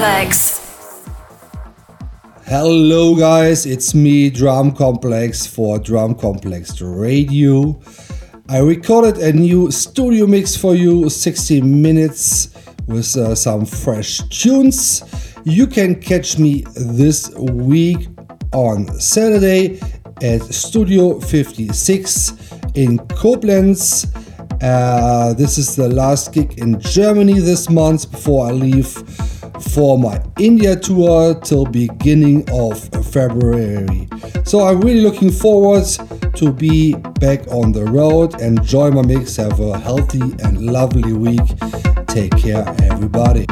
Complex. Hello, guys, it's me, Drum Complex, for Drum Complex Radio. I recorded a new studio mix for you, 60 minutes with uh, some fresh tunes. You can catch me this week on Saturday at Studio 56 in Koblenz. Uh, this is the last gig in Germany this month before I leave for my India tour till beginning of February. So I'm really looking forward to be back on the road. Enjoy my mix. Have a healthy and lovely week. Take care, everybody.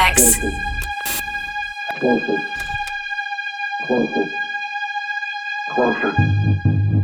Complex. Closer. Closer. Closer. Complex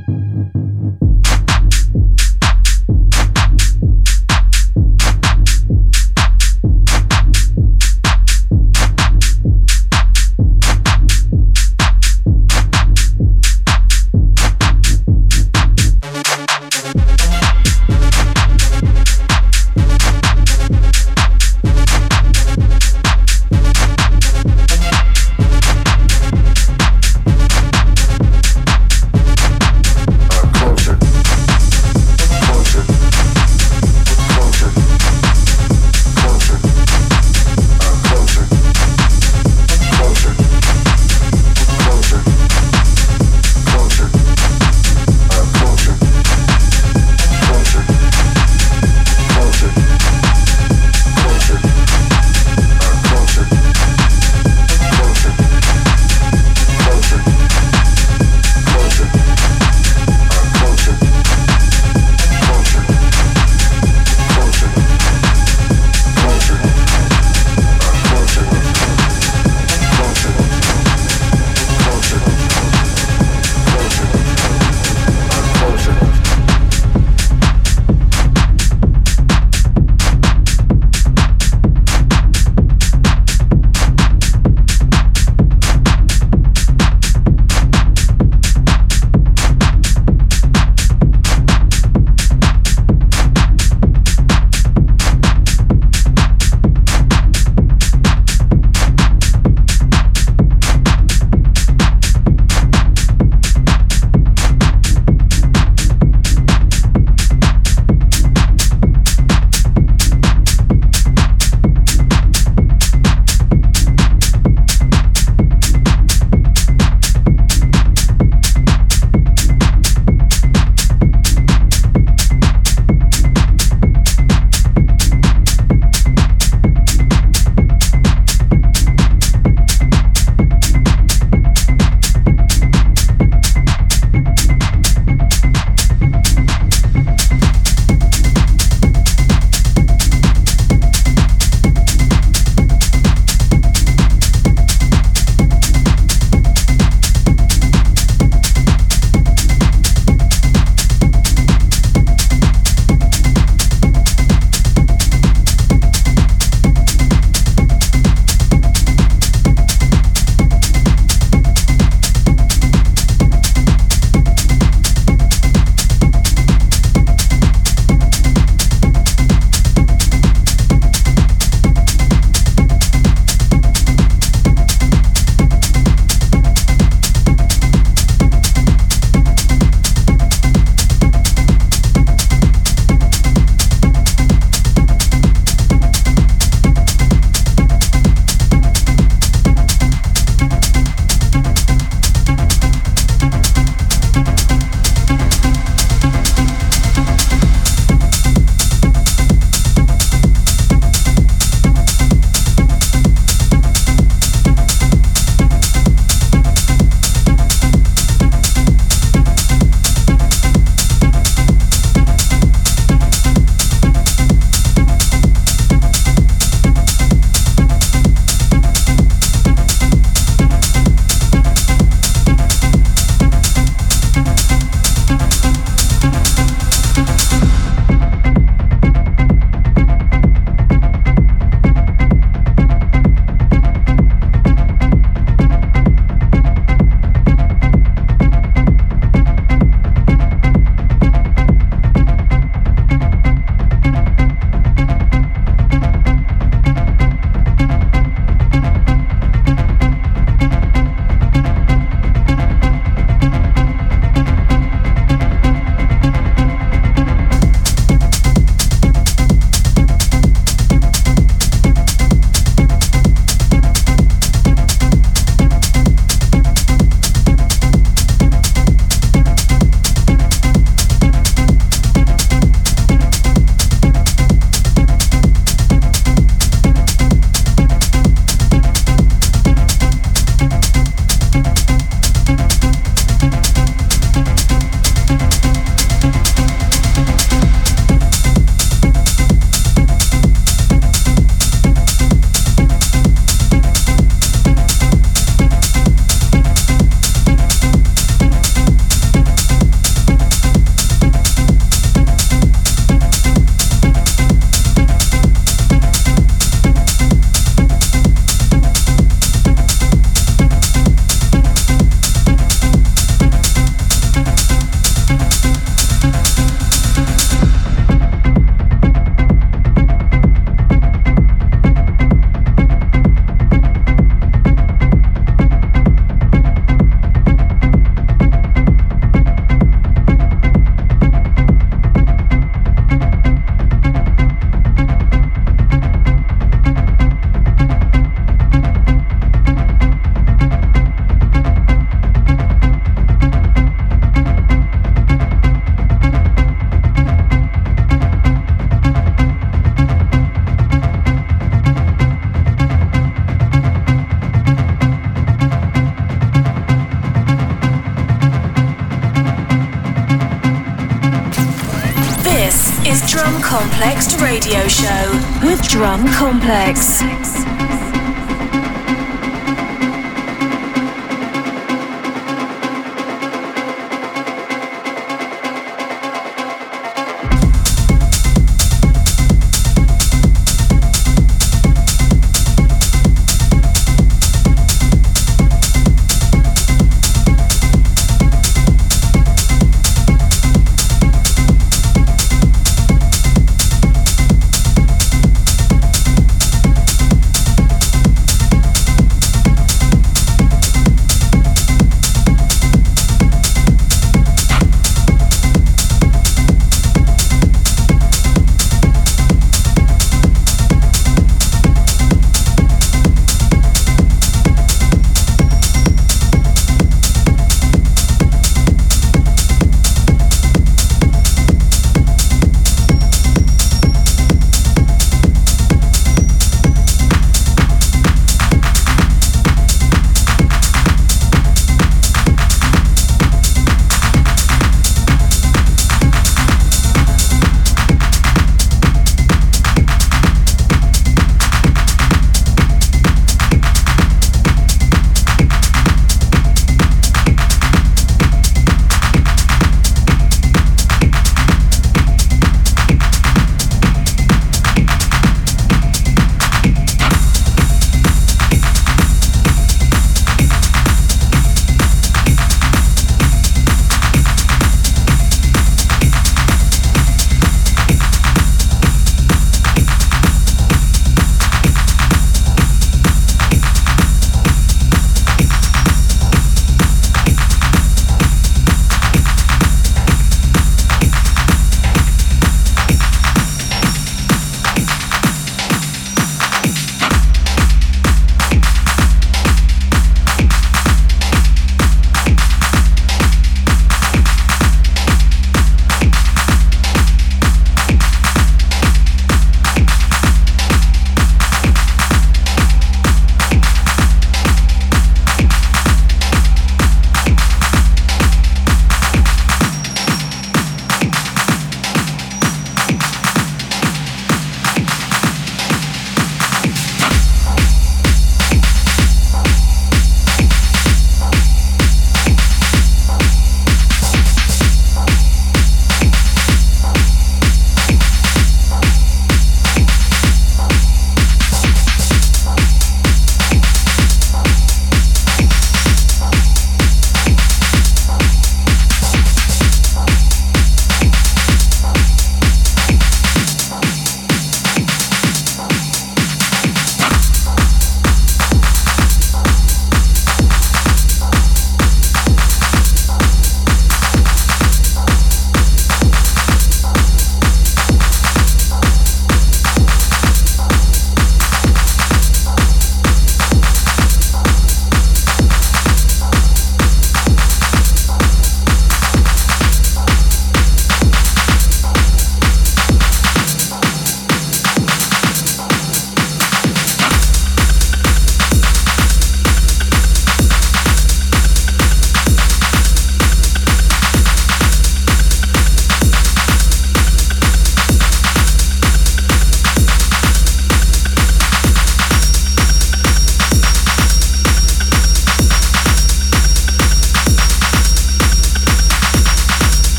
Radio Show with Drum Complex.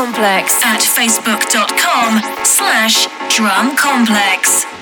At facebook.com slash drum complex.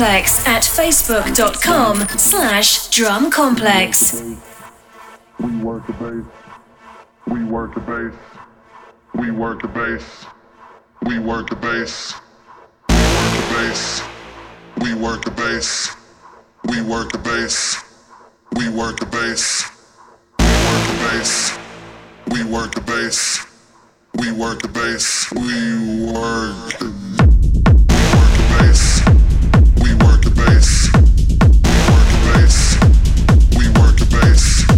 Complex at facebook.com slash drum complex. We work the bass. We work the bass. We work the bass. We work the bass. We work the bass. We work the bass. We work the bass. We work the bass. We work the bass. We work the bass. We work the bass. We work the bass. We work the bass. We work the bass.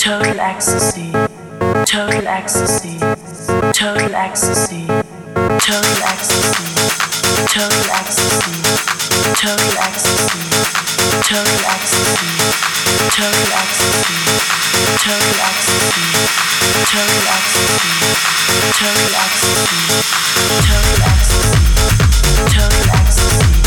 total ecstasy, total ecstasy, total ecstasy, total ecstasy, total ecstasy, total ecstasy, total ecstasy, total ecstasy, total ecstasy, total ecstasy, total ecstasy, total ecstasy, total ecstasy.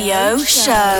Radio Show.